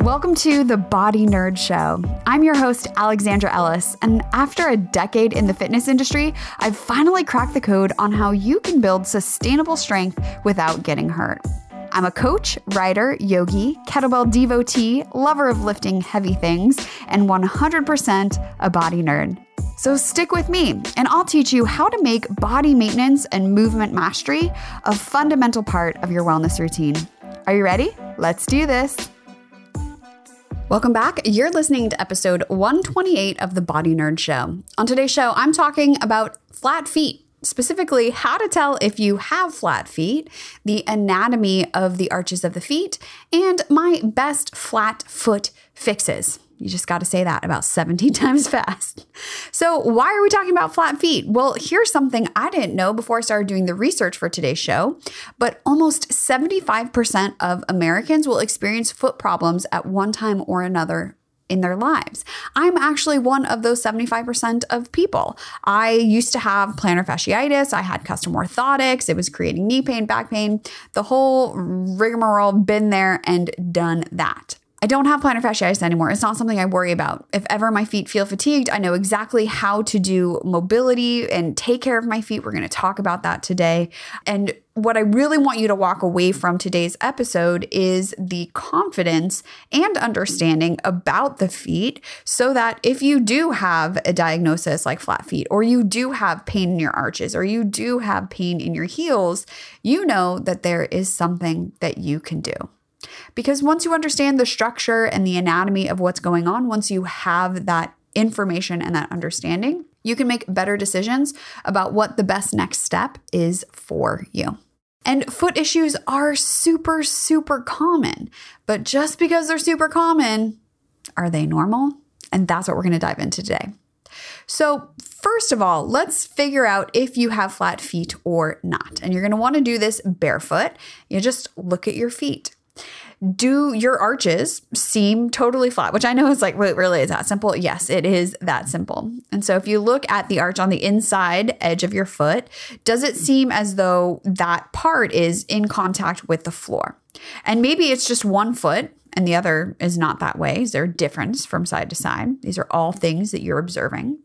Welcome to the Body Nerd Show. I'm your host, Alexandra Ellis, and after a decade in the fitness industry, I've finally cracked the code on how you can build sustainable strength without getting hurt. I'm a coach, writer, yogi, kettlebell devotee, lover of lifting heavy things, and 100% a body nerd. So stick with me, and I'll teach you how to make body maintenance and movement mastery a fundamental part of your wellness routine. Are you ready? Let's do this. Welcome back. You're listening to episode 128 of the Body Nerd Show. On today's show, I'm talking about flat feet. Specifically, how to tell if you have flat feet, the anatomy of the arches of the feet, and my best flat foot fixes. You just got to say that about 17 times fast. So, why are we talking about flat feet? Well, here's something I didn't know before I started doing the research for today's show, but almost 75% of Americans will experience foot problems at one time or another in their lives. I'm actually one of those 75% of people. I used to have plantar fasciitis, I had custom orthotics, it was creating knee pain, back pain, the whole rigmarole, been there and done that. I don't have plantar fasciitis anymore. It's not something I worry about. If ever my feet feel fatigued, I know exactly how to do mobility and take care of my feet. We're going to talk about that today. And what I really want you to walk away from today's episode is the confidence and understanding about the feet so that if you do have a diagnosis like flat feet, or you do have pain in your arches, or you do have pain in your heels, you know that there is something that you can do. Because once you understand the structure and the anatomy of what's going on, once you have that information and that understanding, you can make better decisions about what the best next step is for you. And foot issues are super, super common. But just because they're super common, are they normal? And that's what we're to dive into today. So, first of all, let's figure out if you have flat feet or not. And you're want to do this barefoot. You just look at your feet do your arches seem totally flat? Which I know is like, wait, really, is that simple? Yes, it is that simple. And so if you look at the arch on the inside edge of your foot, does it seem as though that part is in contact with the floor? And maybe it's just one foot and the other is not that way. Is there a difference from side to side? These are all things that you're observing.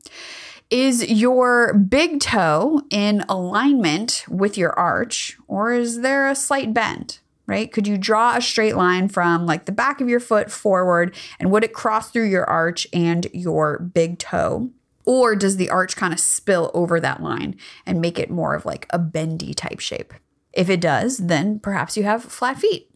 Is your big toe in alignment with your arch, or is there a slight bend? Right? Could you draw a straight line from like the back of your foot forward and would it cross through your arch and your big toe? Or does the arch kind of spill over that line and make it more of like a bendy type shape? If it does, then perhaps you have flat feet.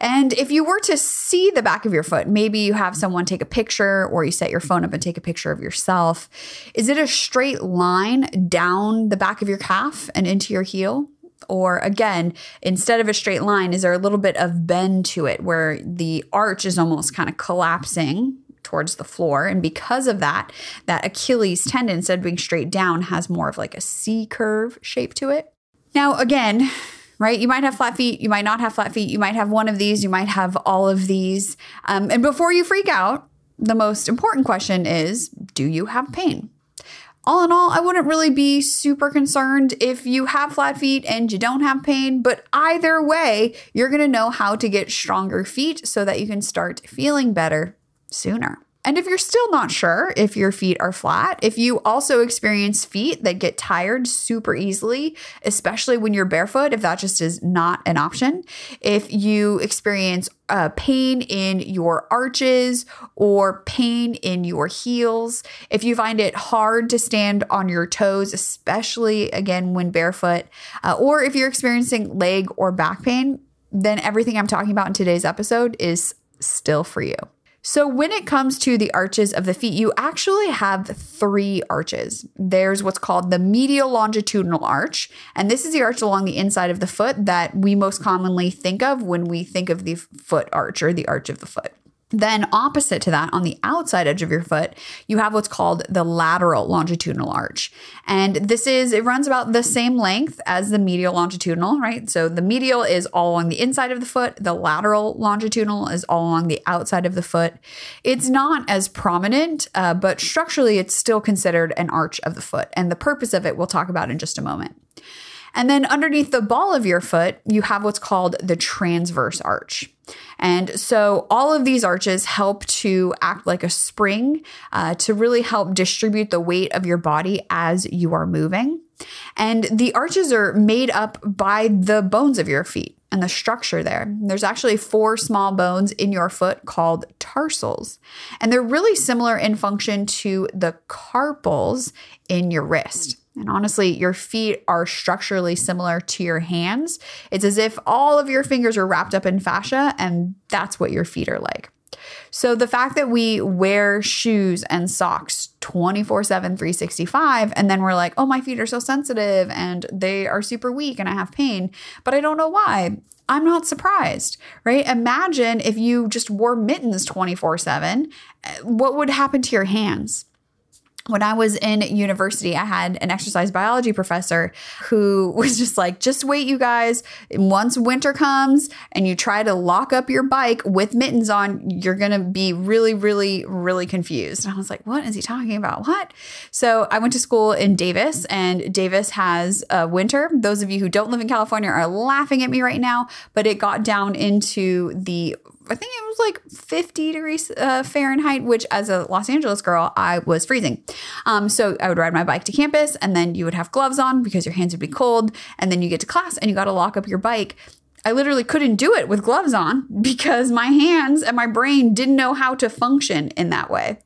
And if you were to see the back of your foot, maybe you have someone take a picture or you set your phone up and take a picture of yourself. Is it a straight line down the back of your calf and into your heel? Or again, instead of a straight line, is there a little bit of bend to it where the arch is almost kind of collapsing towards the floor. And because of that, that Achilles tendon, instead of being straight down, has more of like a C curve shape to it. Now, again, right? You might have flat feet, you might not have flat feet, you might have one of these, you might have all of these. Um, and before you freak out, the most important question is do you have pain? All in all, I wouldn't really be super concerned if you have flat feet and you don't have pain, but either way, you're gonna know how to get stronger feet so that you can start feeling better sooner. And if you're still not sure if your feet are flat, if you also experience feet that get tired super easily, especially when you're barefoot, if that just is not an option, if you experience uh, pain in your arches or pain in your heels, if you find it hard to stand on your toes, especially again when barefoot, uh, or if you're experiencing leg or back pain, then everything I'm talking about in today's episode is still for you. So, when it comes to the arches of the feet, you actually have three arches. There's what's called the medial longitudinal arch, and this is the arch along the inside of the foot that we most commonly think of when we think of the foot arch or the arch of the foot. Then, opposite to that, on the outside edge of your foot, you have what's called the lateral longitudinal arch. And this is, it runs about the same length as the medial longitudinal, right? So the medial is all along the inside of the foot, the lateral longitudinal is all along the outside of the foot. It's not as prominent, uh, but structurally, it's still considered an arch of the foot. And the purpose of it, we'll talk about in just a moment. And then underneath the ball of your foot, you have what's called the transverse arch. And so all of these arches help to act like a spring uh, to really help distribute the weight of your body as you are moving. And the arches are made up by the bones of your feet and the structure there. There's actually four small bones in your foot called tarsals, and they're really similar in function to the carpals in your wrist. And honestly, your feet are structurally similar to your hands. It's as if all of your fingers are wrapped up in fascia, and that's what your feet are like. So the fact that we wear shoes and socks 24 7, 365, and then we're like, oh, my feet are so sensitive and they are super weak and I have pain, but I don't know why. I'm not surprised, right? Imagine if you just wore mittens 24 7, eh, what would happen to your hands? When I was in university, I had an exercise biology professor who was just like, just wait, you guys. Once winter comes and you try to lock up your bike with mittens on, you're going to be really, really, really confused. And I was like, what is he talking about? What? So I went to school in Davis, and Davis has a winter. Those of you who don't live in California are laughing at me right now, but it got down into the I think it was like 50 degrees uh, Fahrenheit, which as a Los Angeles girl, I was freezing. Um, so I would ride my bike to campus and then you would have gloves on because your hands would be cold. And then you get to class and you got to lock up your bike. I literally couldn't do it with gloves on because my hands and my brain didn't know how to function in that way.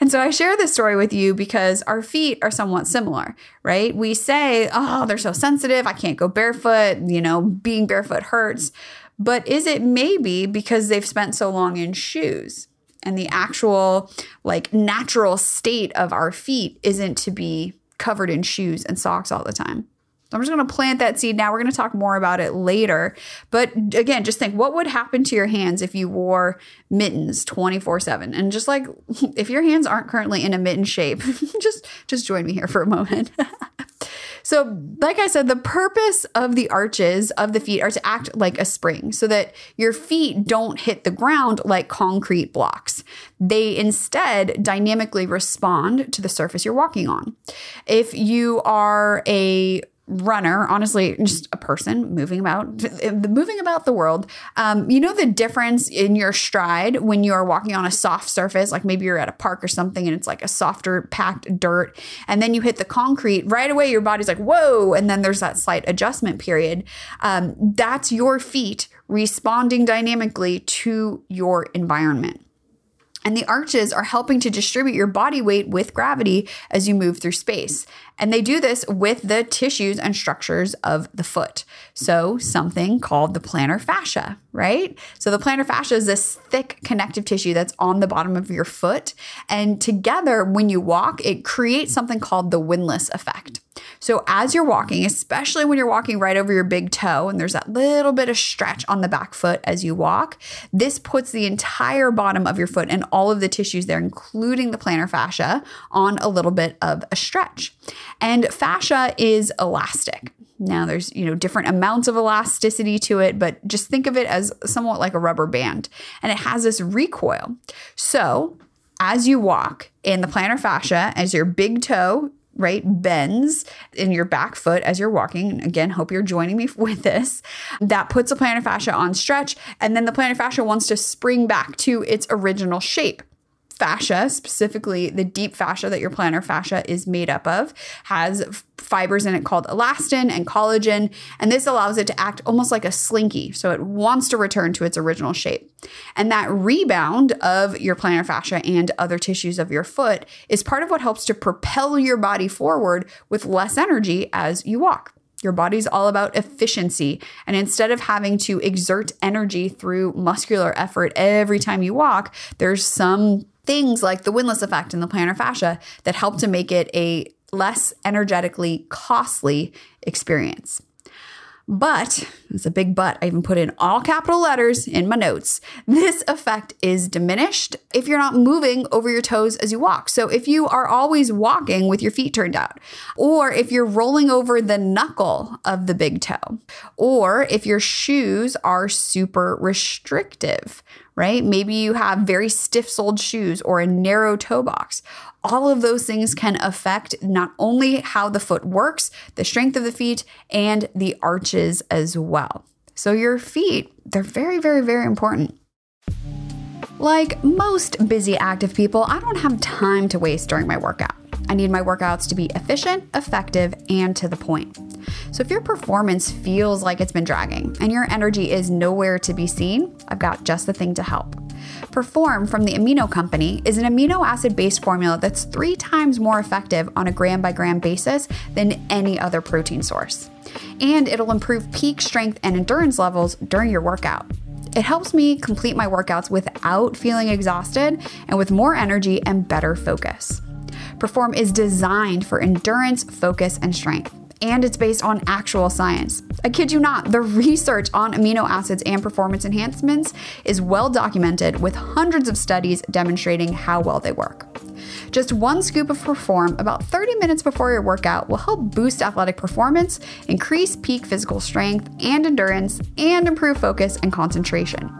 And so I share this story with you because our feet are somewhat similar, right? We say, oh, they're so sensitive. I can't go barefoot. You know, being barefoot hurts. But is it maybe because they've spent so long in shoes and the actual, like, natural state of our feet isn't to be covered in shoes and socks all the time? I'm just going to plant that seed now. We're going to talk more about it later. But again, just think what would happen to your hands if you wore mittens 24/7? And just like if your hands aren't currently in a mitten shape, just just join me here for a moment. So, like I said, the purpose of the arches of the feet are to act like a spring so that your feet don't hit the ground like concrete blocks. They instead dynamically respond to the surface you're walking on. If you are a runner, honestly, just a person moving about, moving about the world. Um, you know the difference in your stride when you are walking on a soft surface, like maybe you're at a park or something, and it's like a softer packed dirt, and then you hit the concrete. Right away, your body's like whoa, and then there's that slight adjustment period. Um, that's your feet responding dynamically to your environment. And the arches are helping to distribute your body weight with gravity as you move through space. And they do this with the tissues and structures of the foot. So, something called the plantar fascia, right? So, the plantar fascia is this thick connective tissue that's on the bottom of your foot. And together, when you walk, it creates something called the windlass effect. So, as you're walking, especially when you're walking right over your big toe and there's that little bit of stretch on the back foot as you walk, this puts the entire bottom of your foot and all of the tissues there, including the plantar fascia, on a little bit of a stretch. And fascia is elastic. Now there's, you know, different amounts of elasticity to it, but just think of it as somewhat like a rubber band. And it has this recoil. So, as you walk in the plantar fascia, as your big toe right bends in your back foot as you're walking. Again hope you're joining me with this. That puts the plantar fascia on stretch and then the plantar fascia wants to spring back to its original shape. Fascia, specifically the deep fascia that your plantar fascia is made up of, has fibers in it called elastin and collagen, and this allows it to act almost like a slinky. So it wants to return to its original shape. And that rebound of your plantar fascia and other tissues of your foot is part of what helps to propel your body forward with less energy as you walk. Your body's all about efficiency. And instead of having to exert energy through muscular effort every time you walk, there's some things like the windlass effect and the plantar fascia that help to make it a less energetically costly experience. But it's a big but. I even put in all capital letters in my notes. This effect is diminished if you're not moving over your toes as you walk. So if you are always walking with your feet turned out, or if you're rolling over the knuckle of the big toe, or if your shoes are super restrictive, right? Maybe you have very stiff soled shoes or a narrow toe box. All of those things can affect not only how the foot works, the strength of the feet, and the arches as well. So, your feet, they're very, very, very important. Like most busy active people, I don't have time to waste during my workout. I need my workouts to be efficient, effective, and to the point. So if your performance feels like it's been dragging and your energy is nowhere to be seen, I've got just the thing to help. Perform from the Amino Company is an amino acid based formula that's three times more effective on a gram by gram basis than any other protein source. And it'll improve peak strength and endurance levels during your workout. It helps me complete my workouts without feeling exhausted and with more energy and better focus. Perform is designed for endurance, focus, and strength and it's based on actual science. I kid you not, the research on amino acids and performance enhancements is well documented with hundreds of studies demonstrating how well they work. Just one scoop of Perform about 30 minutes before your workout will help boost athletic performance, increase peak physical strength and endurance, and improve focus and concentration.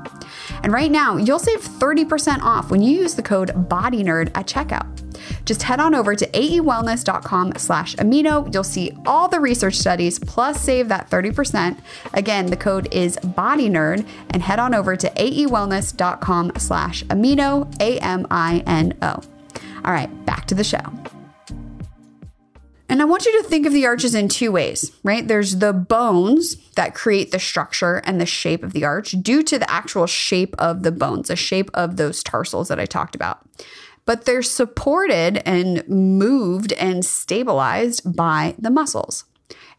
And right now, you'll save 30% off when you use the code BODYNERD at checkout. Just head on over to aewellness.com slash amino. You'll see all the research studies plus save that 30%. Again, the code is BODYNERD and head on over to aewellness.com slash amino, A-M-I-N-O. All right, back to the show. And I want you to think of the arches in two ways, right? There's the bones that create the structure and the shape of the arch due to the actual shape of the bones, the shape of those tarsals that I talked about but they're supported and moved and stabilized by the muscles.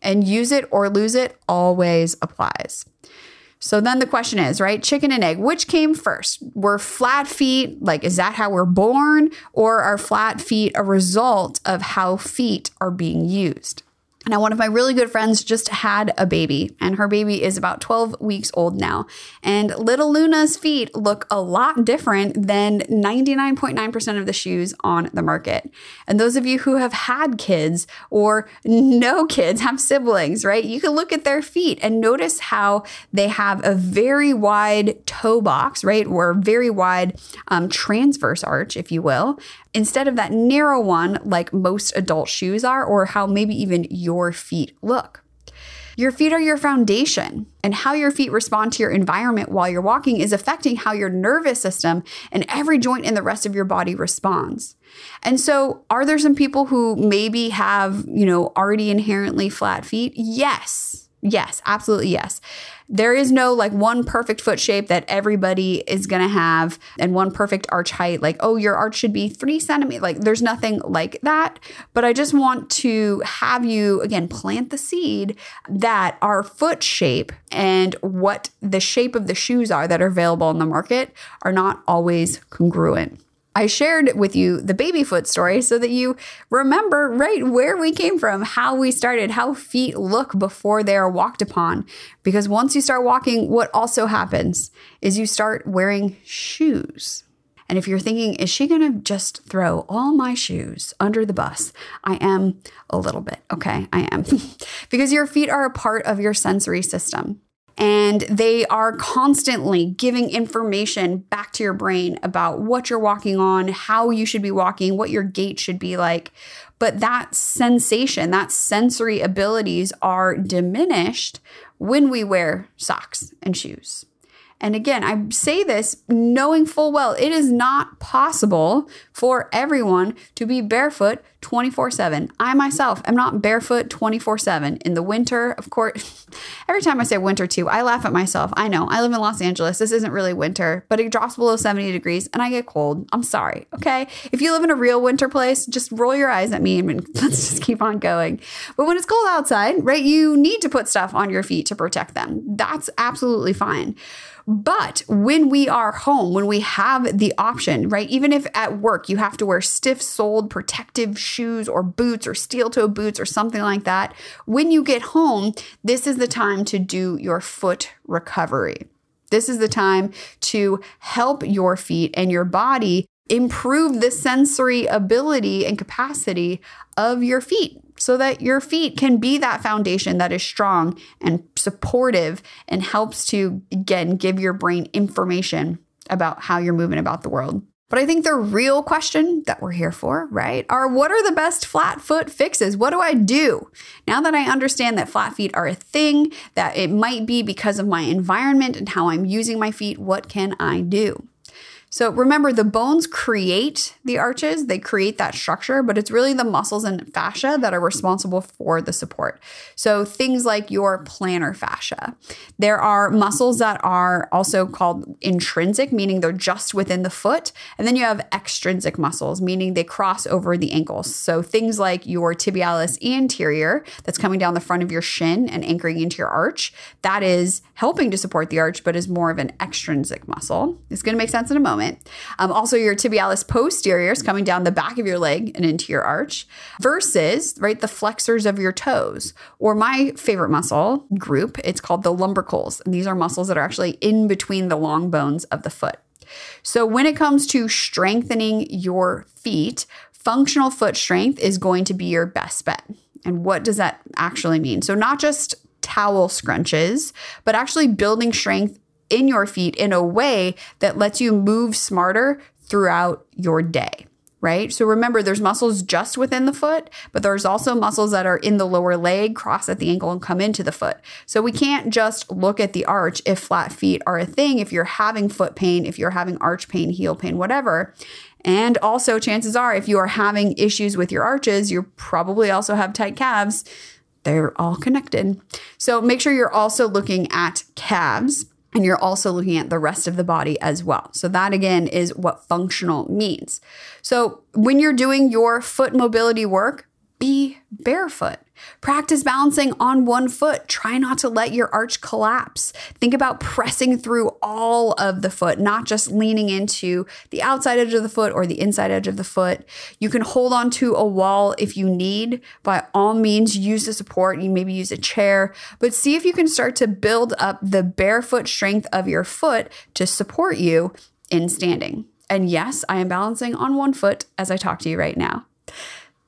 And use it or lose it always applies. So then the question is, right? Chicken and egg, which came first? Were flat feet, like, is that how we're born? Or are flat feet a result of how feet are being used? Now, one of my really good friends just had a baby, and her baby is about 12 weeks old now. And little Luna's feet look a lot different than 99.9% of the shoes on the market. And those of you who have had kids or no kids, have siblings, right? You can look at their feet and notice how they have a very wide toe box, right? Or very wide um, transverse arch, if you will, instead of that narrow one like most adult shoes are, or how maybe even your feet look. Your feet are your foundation, and how your feet respond to your environment while you're walking is affecting how your nervous system and every joint in the rest of your body responds. And so, are there some people who maybe have, you know, already inherently flat feet? Yes. Yes, absolutely yes. There is no like one perfect foot shape that everybody is going to have and one perfect arch height. Like, oh, your arch should be three centimeters. Like, there's nothing like that. But I just want to have you, again, plant the seed that our foot shape and what the shape of the shoes are that are available in the market are not always congruent. I shared with you the babyfoot story so that you remember right where we came from, how we started, how feet look before they are walked upon. Because once you start walking, what also happens is you start wearing shoes. And if you're thinking, is she going to just throw all my shoes under the bus? I am a little bit, okay? I am. because your feet are a part of your sensory system and they are constantly giving information back to your brain about what you're walking on, how you should be walking, what your gait should be like. But that sensation, that sensory abilities are diminished when we wear socks and shoes. And again, I say this knowing full well it is not possible for everyone to be barefoot 24 7. I myself am not barefoot 24 7. In the winter, of course, every time I say winter too, I laugh at myself. I know I live in Los Angeles. This isn't really winter, but it drops below 70 degrees and I get cold. I'm sorry. Okay. If you live in a real winter place, just roll your eyes at me and let's just keep on going. But when it's cold outside, right, you need to put stuff on your feet to protect them. That's absolutely fine. But when we are home, when we have the option, right? Even if at work you have to wear stiff soled protective shoes or boots or steel toe boots or something like that, when you get home, this is the time to do your foot recovery. This is the time to help your feet and your body improve the sensory ability and capacity of your feet so that your feet can be that foundation that is strong and supportive and helps to, again, give your brain information about how you're moving about the world. But I think the real question that we're here for, right, are what are the best flat foot fixes? What do I do? Now that I understand that flat feet are a thing, that it might be because of my environment and how I'm using my feet, what can I do? So remember, the bones create the arches, they create that structure, but it's really the muscles and fascia that are responsible for the support. So things like your plantar fascia. There are muscles that are also called intrinsic, meaning they're just within the foot. And then you have extrinsic muscles, meaning they cross over the ankles. So things like your tibialis anterior, that's coming down the front of your shin and anchoring into your arch, that is helping to support the arch, but is more of an extrinsic muscle. It's going to make sense in a moment moment. Um, also, your tibialis posterior is coming down the back of your leg and into your arch, versus right the flexors of your toes. Or my favorite muscle group, it's called the lumbricals, and these are muscles that are actually in between the long bones of the foot. So when it comes to strengthening your feet, functional foot strength is going to be your best bet. And what does that actually mean? So, not just towel scrunches, but actually building strength in your feet in a way that lets you move smarter throughout your day right? So remember, there's muscles just within the foot, but there's also muscles that are in the lower leg, cross at the ankle, and come into the foot. So we can't just look at the arch if flat feet are a thing, if you're having foot pain, if you're having arch pain, heel pain, whatever. And also, chances are, if you are having issues with your arches, you probably also have tight calves. They're all connected. So make sure you're also looking at calves and you're also looking at the rest of the body as well. So, that again is what functional means. So, when you're doing your foot mobility work, be barefoot. Practice balancing on one foot. Try not to let your arch collapse. Think about pressing through all of the foot, not just leaning into the outside edge of the foot or the inside edge of the foot. You can hold on to a wall if you need. By all means, use the support. You maybe use a chair, but see if you can start to build up the barefoot strength of your foot to support you in standing. And yes, I am balancing on one foot as I talk to you right now.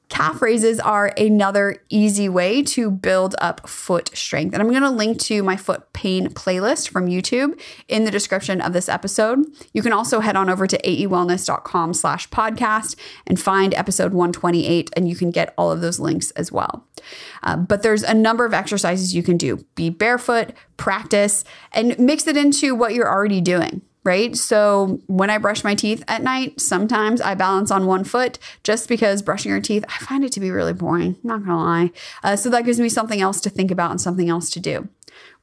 Calf raises are another easy way to build up foot strength. And I'm going to link to my foot pain playlist from YouTube in the description of this episode. You can also head on over to aewellness.com slash podcast and find episode 128, and you can get all of those links as well. Uh, but there's a number of exercises you can do. Be barefoot, practice, and mix it into what you're already doing right? So when I brush my teeth at night, sometimes I balance on one foot just because brushing your teeth, I find it to be really boring, not gonna lie. Uh, so that gives me something else to think about and something else to do.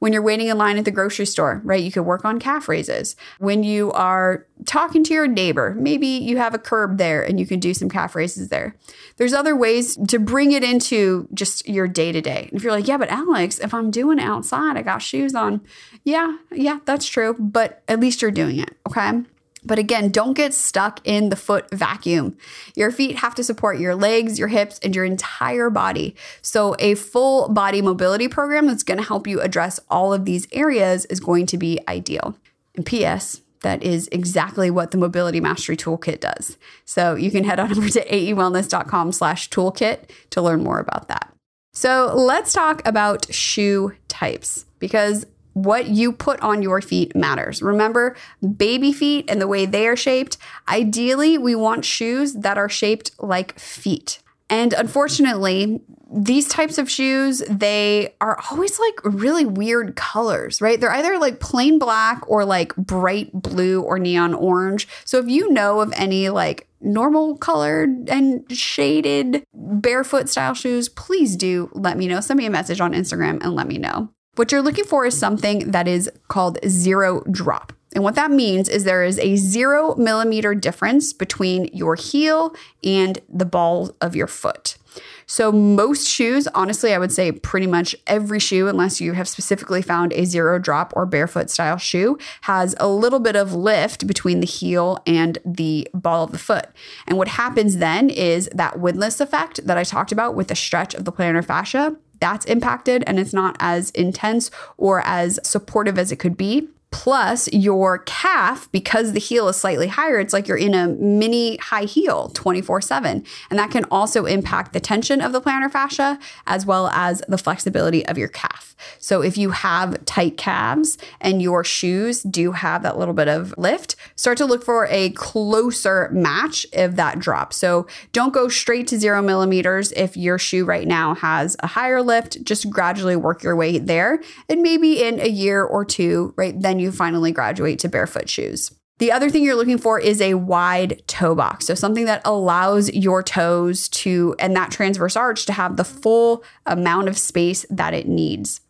When you're waiting in line at the grocery store, right, you could work on calf raises. When you are talking to your neighbor, maybe you have a curb there and you can do some calf raises there. There's other ways to bring it into just your day to day. If you're like, yeah, but Alex, if I'm doing it outside, I got shoes on. Yeah, yeah, that's true. But at least you're doing it. Okay. But again, don't get stuck in the foot vacuum. Your feet have to support your legs, your hips, and your entire body. So, a full body mobility program that's going to help you address all of these areas is going to be ideal. And P.S., that is exactly what the Mobility Mastery Toolkit does. So you can head on over to aewellness.com slash toolkit to learn more about that. So let's talk about shoe types because what you put on your feet matters. Remember, baby feet and the way they are shaped, ideally, we want shoes that are shaped like feet. And unfortunately, these types of shoes, they are always like really weird colors, right? They're either like plain black or like bright blue or neon orange. So if you know of any like normal colored and shaded barefoot style shoes, please do let me know. Send me a message on Instagram and let me know. What you're looking for is something that is called zero drop. And what that means is there is a zero millimeter difference between your heel and the ball of your foot. So, most shoes, honestly, I would say pretty much every shoe, unless you have specifically found a zero drop or barefoot style shoe, has a little bit of lift between the heel and the ball of the foot. And what happens then is that windlass effect that I talked about with the stretch of the plantar fascia that's impacted and it's not as intense or as supportive as it could be plus your calf because the heel is slightly higher it's like you're in a mini high heel 24/7 and that can also impact the tension of the plantar fascia as well as the flexibility of your calf. So if you have tight calves and your shoes do have that little bit of lift start to look for a closer match of that drop. So don't go straight to 0 millimeters if your shoe right now has a higher lift. Just gradually work your way there. And maybe in a year or two right? Then you you finally graduate to barefoot shoes. The other thing you're looking for is a wide toe box. So something that allows your toes to, and that transverse arch to have the full amount of space that it needs.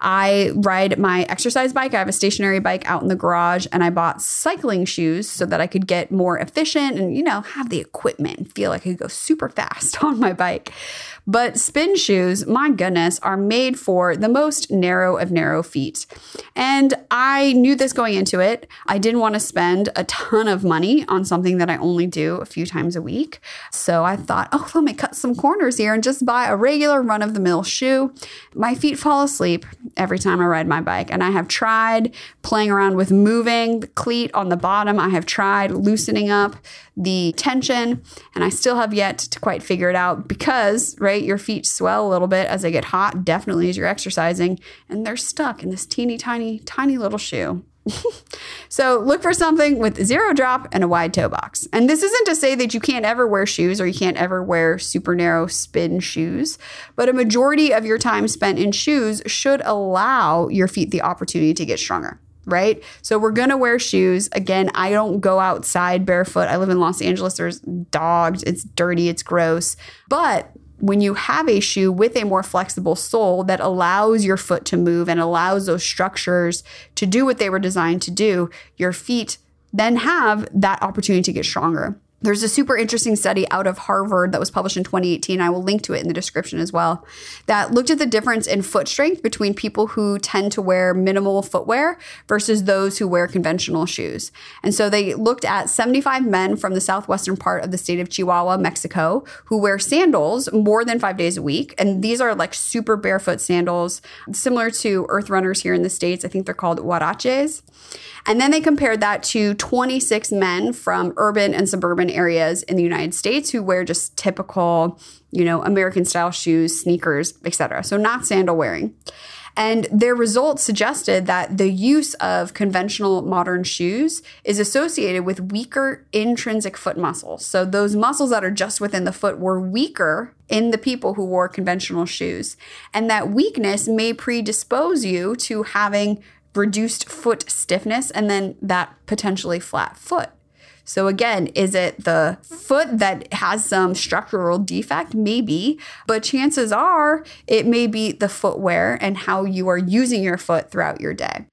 I ride my exercise bike. I have a stationary bike out in the garage, and I bought cycling shoes so that I could get more efficient and, you know, have the equipment and feel like I could go super fast on my bike. But spin shoes, my goodness, are made for the most narrow of narrow feet. And I knew this going into it. I didn't want to spend a ton of money on something that I only do a few times a week. So I thought, oh, let me cut some corners here and just buy a regular run of the mill shoe. My feet fall asleep every time I ride my bike. And I have tried playing around with moving the cleat on the bottom. I have tried loosening up the tension, and I still have yet to quite figure it out because, right, your feet swell a little bit as they get hot, definitely as you're exercising, and they're stuck in this teeny tiny, tiny little shoe. so look for something with zero drop and a wide toe box. And this isn't to say that you can't ever wear shoes or you can't ever wear super narrow spin shoes, but a majority of your time spent in shoes should allow your feet the opportunity to get stronger right? So we're gonna wear shoes. Again, I don't go outside barefoot. I live in Los Angeles. There's dogs. It's dirty. It's gross. But when you have a shoe with a more flexible sole that allows your foot to move and allows those structures to do what they were designed to do, your feet then have that opportunity to get stronger. There's a super interesting study out of Harvard that was published in 2018. I will link to it in the description as well. That looked at the difference in foot strength between people who tend to wear minimal footwear versus those who wear conventional shoes. And so they looked at 75 men from the southwestern part of the state of Chihuahua, Mexico, who wear sandals more than five days a week. And these are like super barefoot sandals, similar to earth runners here in the States. I think they're called huaraches. And then they compared that to 26 men from urban and suburban areas in the United States who wear just typical, you know, American style shoes, sneakers, etc. So not sandal wearing. And their results suggested that the use of conventional modern shoes is associated with weaker intrinsic foot muscles. So those muscles that are just within the foot were weaker in the people who wore conventional shoes. And that weakness may predispose you to having reduced foot stiffness and then that potentially flat foot. So, again, is it the foot that has some structural defect? Maybe, but chances are it may be the footwear and how you are using your foot throughout your day.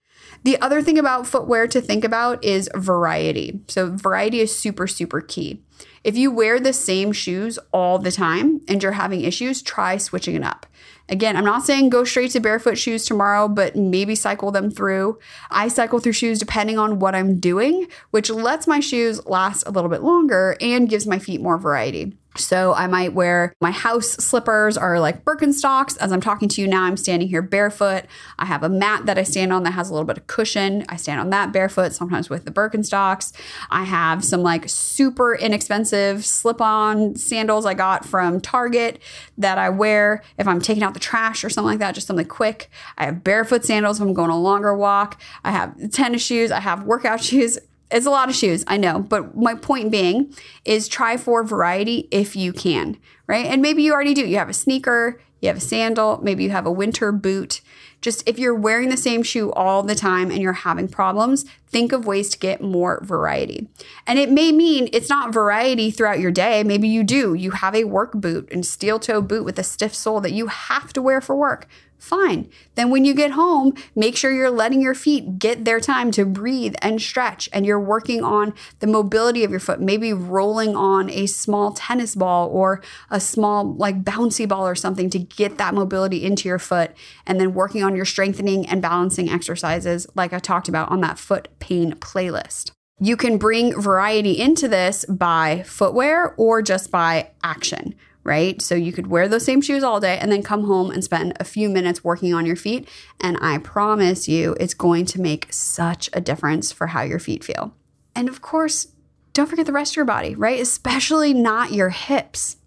The other thing about footwear to think about is variety. So, variety is super, super key. If you wear the same shoes all the time and you're having issues, try switching it up. Again, I'm not saying go straight to barefoot shoes tomorrow, but maybe cycle them through. I cycle through shoes depending on what I'm doing, which lets my shoes last a little bit longer and gives my feet more variety. So I might wear my house slippers are like Birkenstocks. As I'm talking to you now, I'm standing here barefoot. I have a mat that I stand on that has a little bit of cushion. I stand on that barefoot, sometimes with the Birkenstocks. I have some like super inexpensive slip-on sandals I got from Target that I wear if I'm taking out the trash or something like that, just something quick. I have barefoot sandals if I'm going a longer walk. I have tennis shoes. I have workout shoes. It's a lot of shoes, I know. But my point being is try for variety if you can, right? And maybe you already do. You have a sneaker, you have a sandal, maybe you have a winter boot. Just if you're wearing the same shoe all the time and you're having problems, think of ways to get more variety. And it may mean it's not variety throughout your day. Maybe you do. You have a work boot and steel toe boot with a stiff sole that you have to wear for work Fine. Then when you get home, make sure you're letting your feet get their time to breathe and stretch and you're working on the mobility of your foot, maybe rolling on a small tennis ball or a small like bouncy ball or something to get that mobility into your foot and then working on your strengthening and balancing exercises like I talked about on that foot pain playlist. You can bring variety into this by footwear or just by action, right? So you could wear those same shoes all day and then come home and spend a few minutes working on your feet. And I promise you, it's going to make such a difference for how your feet feel. And of course, don't forget the rest of your body, right? Especially not your hips.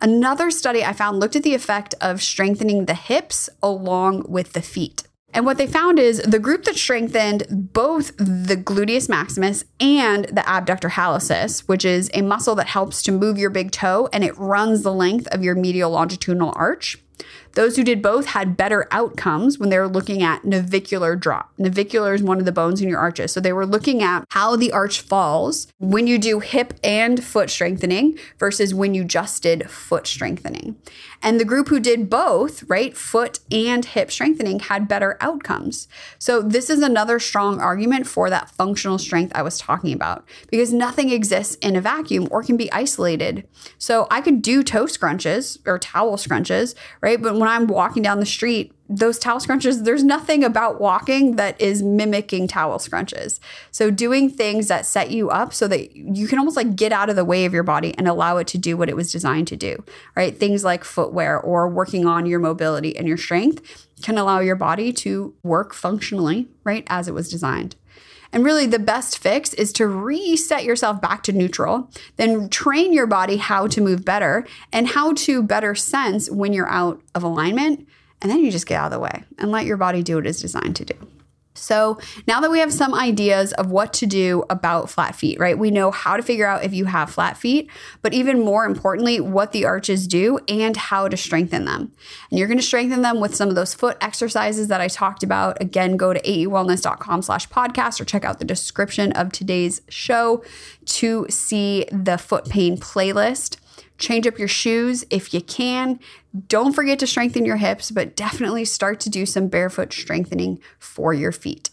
Another study I found looked at the effect of strengthening the hips along with the feet. And what they found is the group that strengthened both the gluteus maximus and the abductor hallucis, which is a muscle that helps to move your big toe and it runs the length of your medial longitudinal arch. Those who did both had better outcomes when they were looking at navicular drop. Navicular is one of the bones in your arches. So they were looking at how the arch falls when you do hip and foot strengthening versus when you just did foot strengthening. And the group who did both, right, foot and hip strengthening, had better outcomes. So this is another strong argument for that functional strength I was talking about because nothing exists in a vacuum or can be isolated. So I could do toe scrunches or towel scrunches, right? But when I'm walking down the street, those towel scrunches, there's nothing about walking that is mimicking towel scrunches. So doing things that set you up so that you can almost like get out of the way of your body and allow it to do what it was designed to do, right? Things like footwear or working on your mobility and your strength can allow your body to work functionally, right, as it was designed. And really, the best fix is to reset yourself back to neutral, then train your body how to move better and how to better sense when you're out of alignment. And then you just get out of the way and let your body do what it's designed to do. So now that we have some ideas of what to do about flat feet, right? We know how to figure out if you have flat feet, but even more importantly, what the arches do and how to strengthen them. And you're going to strengthen them with some of those foot exercises that I talked about. Again, go to aewellness.com slash podcast or check out the description of today's show to see the foot pain playlist. Change up your shoes if you can. Don't forget to strengthen your hips, but definitely start to do some barefoot strengthening for your feet.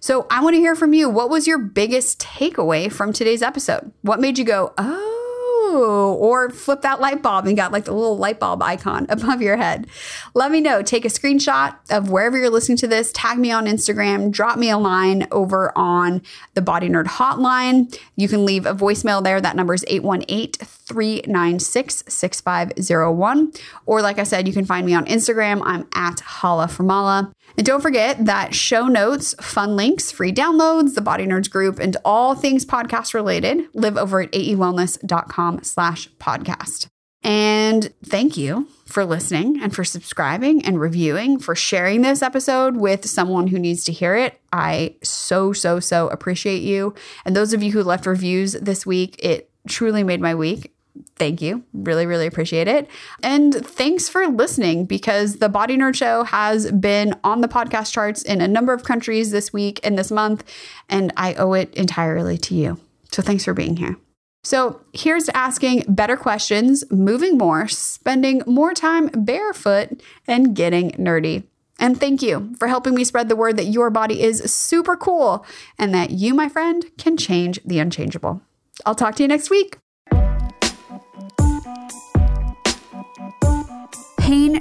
So, I want to hear from you. What was your biggest takeaway from today's episode? What made you go, oh, or flip that light bulb and got like the little light bulb icon above your head. Let me know. Take a screenshot of wherever you're listening to this, tag me on Instagram, drop me a line over on the Body Nerd hotline. You can leave a voicemail there. That number is 818 396 6501. Or, like I said, you can find me on Instagram. I'm at Hala from Formala. And don't forget that show notes, fun links, free downloads, the Body Nerds group, and all things podcast related live over at aewellness.com slash podcast. And thank you for listening and for subscribing and reviewing, for sharing this episode with someone who needs to hear it. I so, so, so appreciate you. And those of you who left reviews this week, it truly made my week thank you. Really, really appreciate it. And thanks for listening because the Body Nerd Show has been on the podcast charts in a number of countries this week and this month, and I owe it entirely to you. So thanks for being here. So here's asking better questions, moving more, spending more time barefoot, and getting nerdy. And thank you for helping me spread the word that your body is super cool and that you, my friend, can change the unchangeable. I'll talk to you next week.